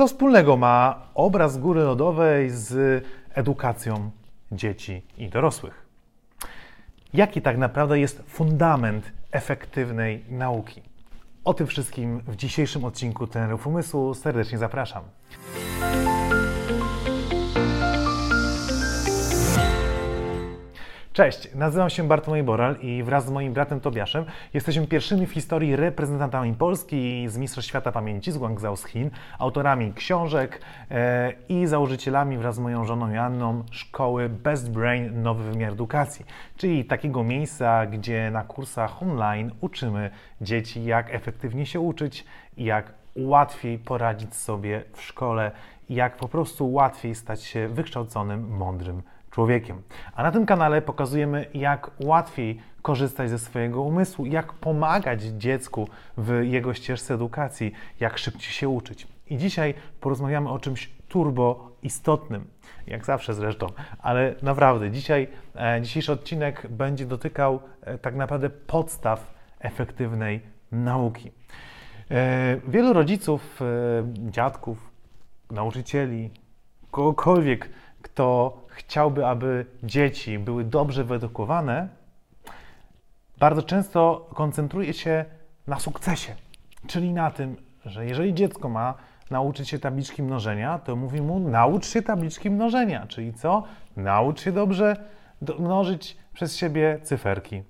Co wspólnego ma obraz góry lodowej z edukacją dzieci i dorosłych? Jaki tak naprawdę jest fundament efektywnej nauki? O tym wszystkim w dzisiejszym odcinku Trenerów Umysłu serdecznie zapraszam. Cześć, nazywam się Bartłomiej Boral i wraz z moim bratem Tobiaszem jesteśmy pierwszymi w historii reprezentantami Polski z Mistrzostw Świata Pamięci z Guangzhou z Chin, autorami książek e, i założycielami wraz z moją żoną Joanną szkoły Best Brain Nowy Wymiar Edukacji, czyli takiego miejsca, gdzie na kursach online uczymy dzieci, jak efektywnie się uczyć jak łatwiej poradzić sobie w szkole, jak po prostu łatwiej stać się wykształconym, mądrym człowiekiem. A na tym kanale pokazujemy, jak łatwiej korzystać ze swojego umysłu, jak pomagać dziecku w jego ścieżce edukacji, jak szybciej się uczyć. I dzisiaj porozmawiamy o czymś turbo istotnym, jak zawsze zresztą, ale naprawdę dzisiaj e, dzisiejszy odcinek będzie dotykał e, tak naprawdę podstaw efektywnej nauki. E, wielu rodziców, dziadków, nauczycieli, kogokolwiek kto chciałby, aby dzieci były dobrze wyedukowane, bardzo często koncentruje się na sukcesie, czyli na tym, że jeżeli dziecko ma nauczyć się tabliczki mnożenia, to mówi mu naucz się tabliczki mnożenia, czyli co? Naucz się dobrze mnożyć przez siebie cyferki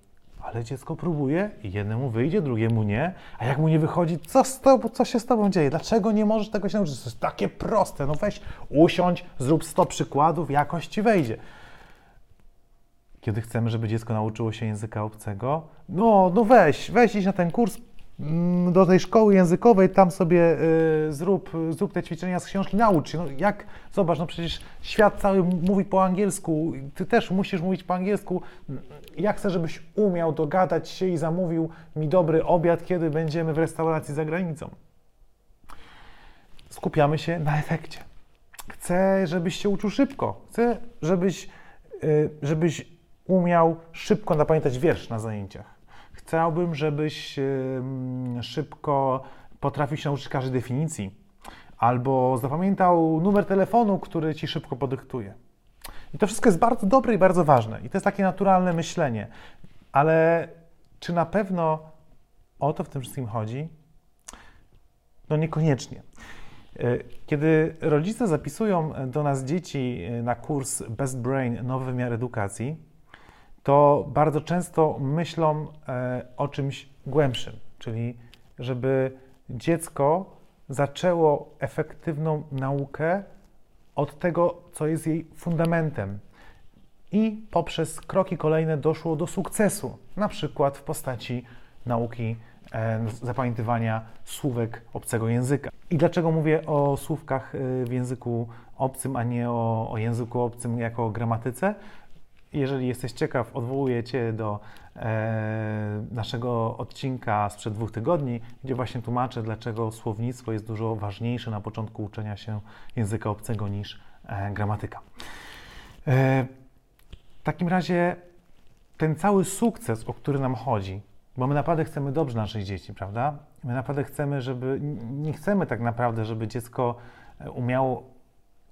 ale dziecko próbuje i jednemu wyjdzie, drugiemu nie, a jak mu nie wychodzi, co, z tobą, co się z tobą dzieje? Dlaczego nie możesz tego się nauczyć? To jest takie proste, no weź, usiądź, zrób 100 przykładów, jakoś ci wejdzie. Kiedy chcemy, żeby dziecko nauczyło się języka obcego, no, no weź, weź iść na ten kurs, do tej szkoły językowej, tam sobie y, zrób, zrób te ćwiczenia z książki, naucz się. No jak, zobacz, no przecież świat cały mówi po angielsku, ty też musisz mówić po angielsku. Ja chcę, żebyś umiał dogadać się i zamówił mi dobry obiad, kiedy będziemy w restauracji za granicą. Skupiamy się na efekcie. Chcę, żebyś się uczył szybko. Chcę, żebyś, y, żebyś umiał szybko zapamiętać wiersz na zajęciach Chciałbym, żebyś szybko potrafił się nauczyć każdej definicji, albo zapamiętał numer telefonu, który ci szybko podyktuje. I to wszystko jest bardzo dobre i bardzo ważne. I to jest takie naturalne myślenie. Ale czy na pewno o to w tym wszystkim chodzi? No niekoniecznie. E, kiedy rodzice zapisują do nas dzieci na kurs Best Brain Nowy Wymiar Edukacji, to bardzo często myślą e, o czymś głębszym, czyli żeby dziecko zaczęło efektywną naukę od tego, co jest jej fundamentem. I poprzez kroki kolejne doszło do sukcesu, na przykład w postaci nauki e, zapamiętywania słówek obcego języka. I dlaczego mówię o słówkach e, w języku obcym, a nie o, o języku obcym jako o gramatyce? Jeżeli jesteś ciekaw, odwołuję Cię do e, naszego odcinka sprzed dwóch tygodni, gdzie właśnie tłumaczę, dlaczego słownictwo jest dużo ważniejsze na początku uczenia się języka obcego niż e, gramatyka. E, w takim razie ten cały sukces, o który nam chodzi, bo my naprawdę chcemy dobrze naszych dzieci, prawda? My naprawdę chcemy, żeby, nie chcemy tak naprawdę, żeby dziecko umiało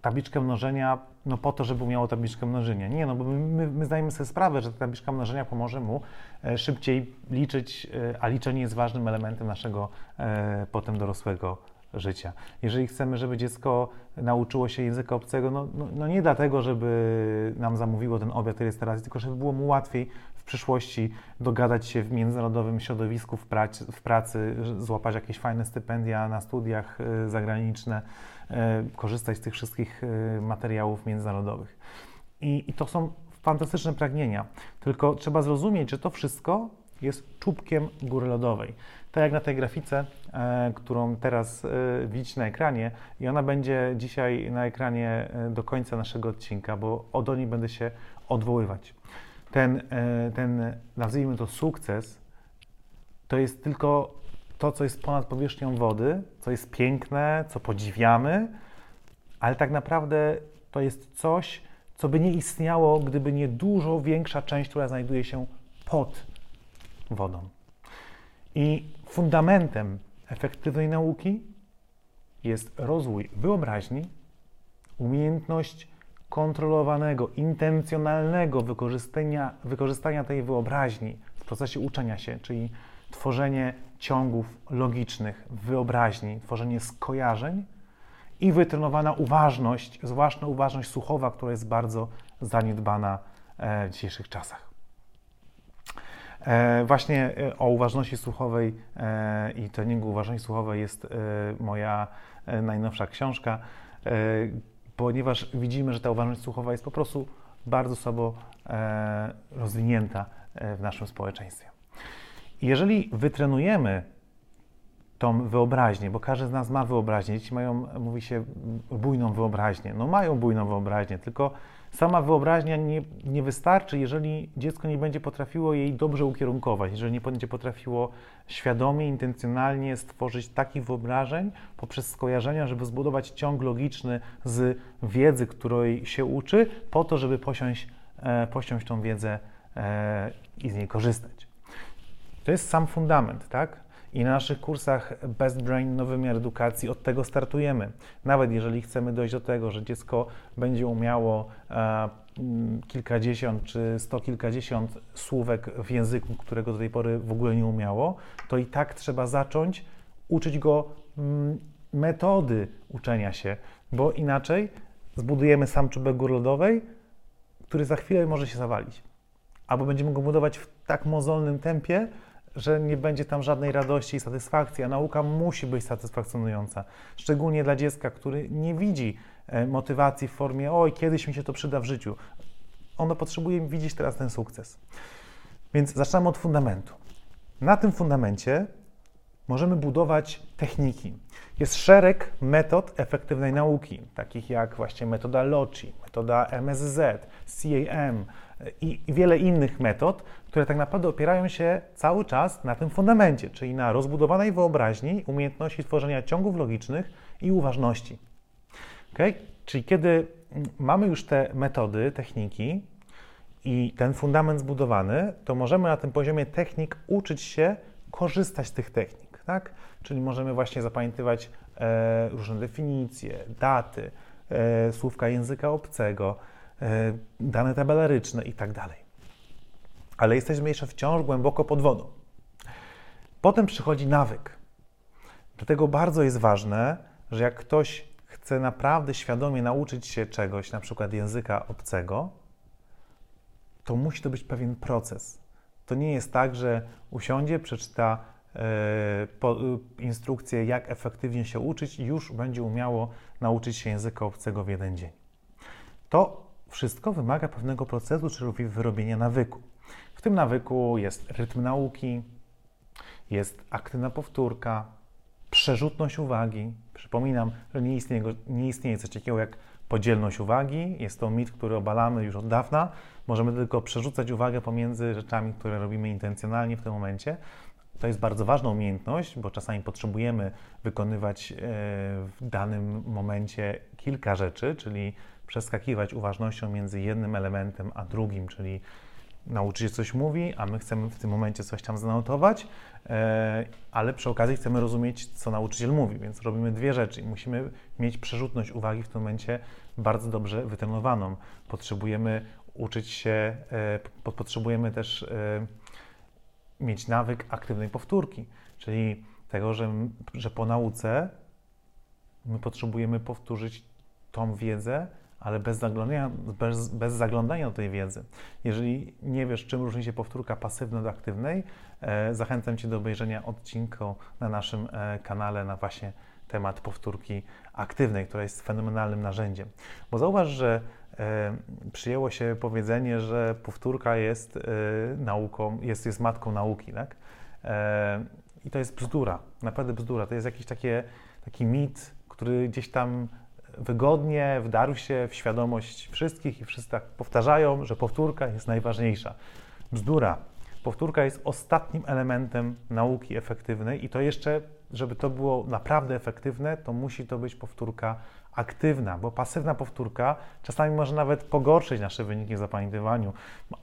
tabliczkę mnożenia no po to, żeby umiało tabliczkę mnożenia. Nie, no bo my, my zdajemy sobie sprawę, że ta tabliczka mnożenia pomoże mu e, szybciej liczyć, e, a liczenie jest ważnym elementem naszego e, potem dorosłego życia. Jeżeli chcemy, żeby dziecko nauczyło się języka obcego, no, no, no, nie dlatego, żeby nam zamówiło ten obiad, jest teraz, tylko żeby było mu łatwiej przyszłości dogadać się w międzynarodowym środowisku, w pracy, w pracy złapać jakieś fajne stypendia na studiach zagraniczne, E, korzystać z tych wszystkich e, materiałów międzynarodowych. I, I to są fantastyczne pragnienia, tylko trzeba zrozumieć, że to wszystko jest czubkiem góry lodowej. Tak jak na tej grafice, e, którą teraz e, widzicie na ekranie, i ona będzie dzisiaj na ekranie e, do końca naszego odcinka, bo o do niej będę się odwoływać. Ten, e, ten, nazwijmy to sukces, to jest tylko to, co jest ponad powierzchnią wody, co jest piękne, co podziwiamy, ale tak naprawdę to jest coś, co by nie istniało, gdyby nie dużo większa część, która znajduje się pod wodą. I fundamentem efektywnej nauki jest rozwój wyobraźni, umiejętność kontrolowanego, intencjonalnego wykorzystania, wykorzystania tej wyobraźni w procesie uczenia się, czyli tworzenie ciągów logicznych, wyobraźni, tworzenie skojarzeń i wytrenowana uważność, zwłaszcza uważność słuchowa, która jest bardzo zaniedbana e, w dzisiejszych czasach. E, właśnie e, o uważności słuchowej i treningu uważności słuchowej jest moja najnowsza książka, ponieważ widzimy, że ta uważność słuchowa jest po prostu bardzo słabo rozwinięta w naszym społeczeństwie. Jeżeli wytrenujemy tą wyobraźnię, bo każdy z nas ma wyobraźnię. Dzieci mają, mówi się, bujną wyobraźnię. No mają bujną wyobraźnię, tylko sama wyobraźnia nie, nie wystarczy, jeżeli dziecko nie będzie potrafiło jej dobrze ukierunkować, jeżeli nie będzie potrafiło świadomie, intencjonalnie stworzyć takich wyobrażeń poprzez skojarzenia, żeby zbudować ciąg logiczny z wiedzy, której się uczy, po to, żeby posiąść, e, posiąść tą wiedzę e, i z niej korzystać. To jest sam fundament, tak? I na naszych kursach Best Brain Nowy Wymiar Edukacji od tego startujemy. Nawet jeżeli chcemy dojść do tego, że dziecko będzie umiało e, kilkadziesiąt czy sto kilkadziesiąt słówek w języku, którego do tej pory w ogóle nie umiało, to i tak trzeba zacząć uczyć go mm, metody uczenia się, bo inaczej zbudujemy sam czubek gór lodowej, który za chwilę może się zawalić. Albo będziemy go budować w tak mozolnym tempie, że nie będzie tam żadnej radości i satysfakcji, a nauka musi być satysfakcjonująca. Szczególnie dla dziecka, który nie widzi e, motywacji w formie oj, kiedyś mi się to przyda w życiu. Ono potrzebuje widzieć teraz ten sukces. Więc zaczynamy od fundamentu. Na tym fundamencie możemy budować techniki. Jest szereg metod efektywnej nauki, takich jak właśnie metoda LOCI, metoda MSZ, CAM, i wiele innych metod, które tak naprawdę opierają się cały czas na tym fundamencie, czyli na rozbudowanej wyobraźni, umiejętności tworzenia ciągów logicznych i uważności. Okay? Czyli kiedy mamy już te metody, techniki i ten fundament zbudowany, to możemy na tym poziomie technik uczyć się korzystać z tych technik. Tak? Czyli możemy właśnie zapamiętywać e, różne definicje, daty, e, słówka języka obcego, dane tabelaryczne i tak dalej. Ale jesteśmy jeszcze wciąż głęboko pod wodą. Potem przychodzi nawyk. Dlatego bardzo jest ważne, że jak ktoś chce naprawdę świadomie nauczyć się czegoś, na przykład języka obcego, to musi to być pewien proces. To nie jest tak, że usiądzie, przeczyta e, e, instrukcję, jak efektywnie się uczyć i już będzie umiało nauczyć się języka obcego w jeden dzień. To wszystko wymaga pewnego procesu, czyli wyrobienia nawyku. W tym nawyku jest rytm nauki, jest aktywna powtórka, przerzutność uwagi. Przypominam, że nie istnieje, nie istnieje coś takiego jak podzielność uwagi. Jest to mit, który obalamy już od dawna. Możemy tylko przerzucać uwagę pomiędzy rzeczami, które robimy intencjonalnie w tym momencie. To jest bardzo ważna umiejętność, bo czasami potrzebujemy wykonywać e, w danym momencie kilka rzeczy, czyli przeskakiwać uważnością między jednym elementem a drugim, czyli nauczyciel coś mówi, a my chcemy w tym momencie coś tam zanotować, e, ale przy okazji chcemy rozumieć, co nauczyciel mówi, więc robimy dwie rzeczy musimy mieć przerzutność uwagi w tym momencie bardzo dobrze wytrenowaną. Potrzebujemy uczyć się, e, potrzebujemy też e, mieć nawyk aktywnej powtórki, czyli tego, że, że po nauce my potrzebujemy powtórzyć tą wiedzę ale bez zaglądania, bez, bez zaglądania do tej wiedzy. Jeżeli nie wiesz, czym różni się powtórka pasywna od aktywnej, e, zachęcam Cię do obejrzenia odcinku na naszym e, kanale na właśnie temat powtórki aktywnej, która jest fenomenalnym narzędziem. Bo zauważ, że e, przyjęło się powiedzenie, że powtórka jest e, nauką, jest, jest matką nauki, tak? E, I to jest bzdura, naprawdę bzdura. To jest jakiś takie, taki mit, który gdzieś tam wygodnie wdarł się w świadomość wszystkich i wszyscy tak powtarzają, że powtórka jest najważniejsza. Bzdura. Powtórka jest ostatnim elementem nauki efektywnej i to jeszcze, żeby to było naprawdę efektywne, to musi to być powtórka aktywna, bo pasywna powtórka czasami może nawet pogorszyć nasze wyniki w zapamiętywaniu,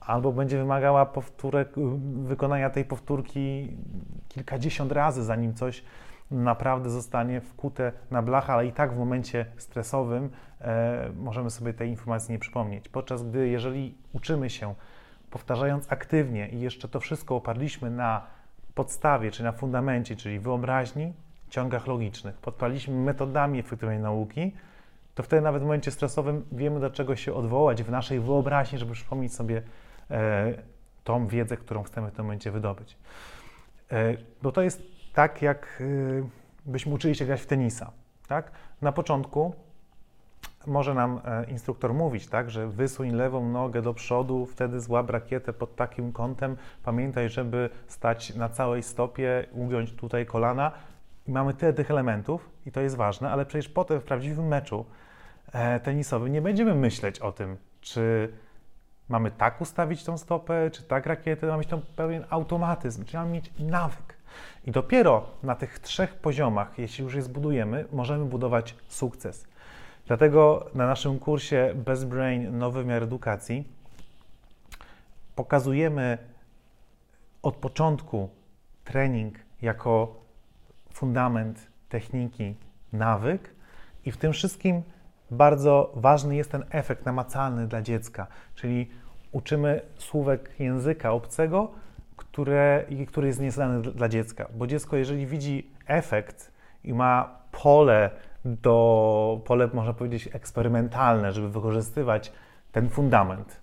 albo będzie wymagała powtórek, wykonania tej powtórki kilkadziesiąt razy, zanim coś naprawdę zostanie wkute na blachę, ale i tak w momencie stresowym e, możemy sobie tej informacji nie przypomnieć. Podczas gdy, jeżeli uczymy się, powtarzając aktywnie i jeszcze to wszystko oparliśmy na podstawie, czy na fundamencie, czyli wyobraźni, ciągach logicznych, podpaliśmy metodami efektywnej nauki, to wtedy nawet w momencie stresowym wiemy, do czego się odwołać w naszej wyobraźni, żeby przypomnieć sobie e, tą wiedzę, którą chcemy w tym momencie wydobyć. E, bo to jest tak, jak e, byśmy uczyli się grać w tenisa. Tak? Na początku może nam e, instruktor mówić, tak, że wysuń lewą nogę do przodu, wtedy złap rakietę pod takim kątem. Pamiętaj, żeby stać na całej stopie, ugiąć tutaj kolana. I mamy tyle tych elementów i to jest ważne, ale przecież potem w prawdziwym meczu e, tenisowym nie będziemy myśleć o tym, czy mamy tak ustawić tą stopę, czy tak rakietę, mamy mieć tam pewien automatyzm, czyli mamy mieć nawyk. I dopiero na tych trzech poziomach, jeśli już je zbudujemy, możemy budować sukces. Dlatego na naszym kursie Best Brain Nowy Wymiar Edukacji pokazujemy od początku trening jako fundament techniki, nawyk i w tym wszystkim bardzo ważny jest ten efekt namacalny dla dziecka, czyli uczymy słówek języka obcego, które, który jest nieznany dla dziecka, bo dziecko jeżeli widzi efekt i ma pole do pole, można powiedzieć, eksperymentalne, żeby wykorzystywać ten fundament,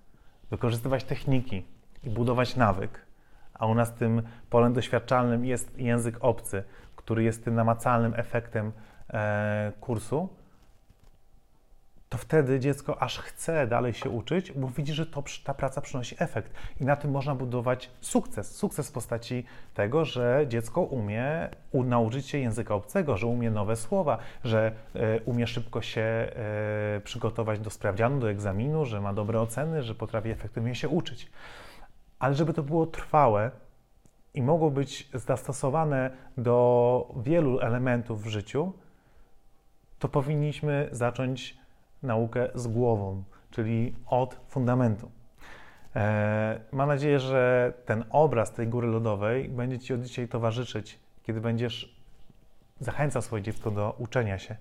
wykorzystywać techniki i budować nawyk. A u nas tym polem doświadczalnym jest język obcy, który jest tym namacalnym efektem e, kursu, to wtedy dziecko aż chce dalej się uczyć, bo widzi, że to, ta praca przynosi efekt. I na tym można budować sukces. Sukces w postaci tego, że dziecko umie nauczyć się języka obcego, że umie nowe słowa, że y, umie szybko się y, przygotować do sprawdzianu, do egzaminu, że ma dobre oceny, że potrafi efektywnie się uczyć. Ale żeby to było trwałe i mogło być zastosowane do wielu elementów w życiu, to powinniśmy zacząć naukę z głową, czyli od fundamentu. E, mam nadzieję, że ten obraz tej góry lodowej będzie Ci od dzisiaj towarzyszyć, kiedy będziesz zachęcał swoje dziecko do uczenia się,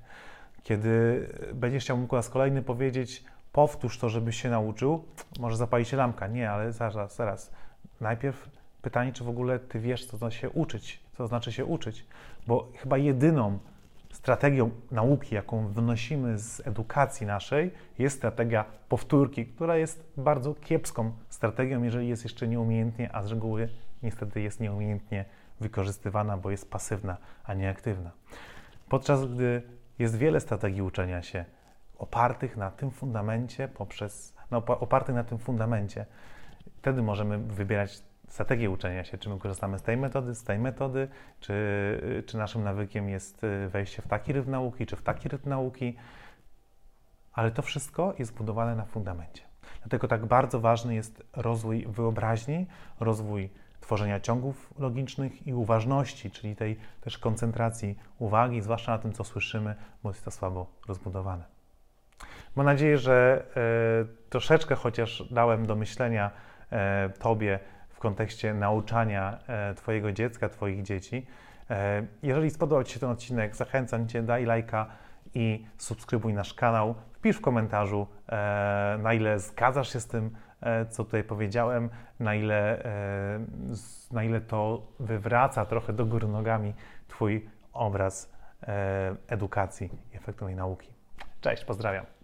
kiedy będziesz chciał mu po raz kolejny powiedzieć, powtórz to, żebyś się nauczył, może zapali się lampka. Nie, ale zaraz, zaraz. Najpierw pytanie, czy w ogóle Ty wiesz, co to się uczyć, co znaczy się uczyć, bo chyba jedyną strategią nauki, jaką wynosimy z edukacji naszej, jest strategia powtórki, która jest bardzo kiepską strategią, jeżeli jest jeszcze nieumiejętnie, a z reguły niestety jest nieumiejętnie wykorzystywana, bo jest pasywna, a nie aktywna. Podczas gdy jest wiele strategii uczenia się opartych na tym fundamencie, poprzez, no, opartych na tym fundamencie, wtedy możemy wybierać strategię uczenia się, czy my korzystamy z tej metody, z tej metody, czy, czy naszym nawykiem jest y, wejście w taki rytm nauki, czy w taki rytm nauki, ale to wszystko jest budowane na fundamencie. Dlatego tak bardzo ważny jest rozwój wyobraźni, rozwój tworzenia ciągów logicznych i uważności, czyli tej też koncentracji uwagi, zwłaszcza na tym, co słyszymy, bo jest to słabo rozbudowane. Mam nadzieję, że y, troszeczkę chociaż dałem do myślenia y, Tobie kontekście nauczania e, Twojego dziecka, Twoich dzieci. E, jeżeli spodobał Ci się ten odcinek, zachęcam Cię, daj lajka i subskrybuj nasz kanał. Wpisz w komentarzu, e, na ile zgadzasz się z tym, co tutaj powiedziałem, na ile, na ile to wywraca trochę do góry nogami Twój obraz edukacji i efektywnej nauki. Cześć, pozdrawiam.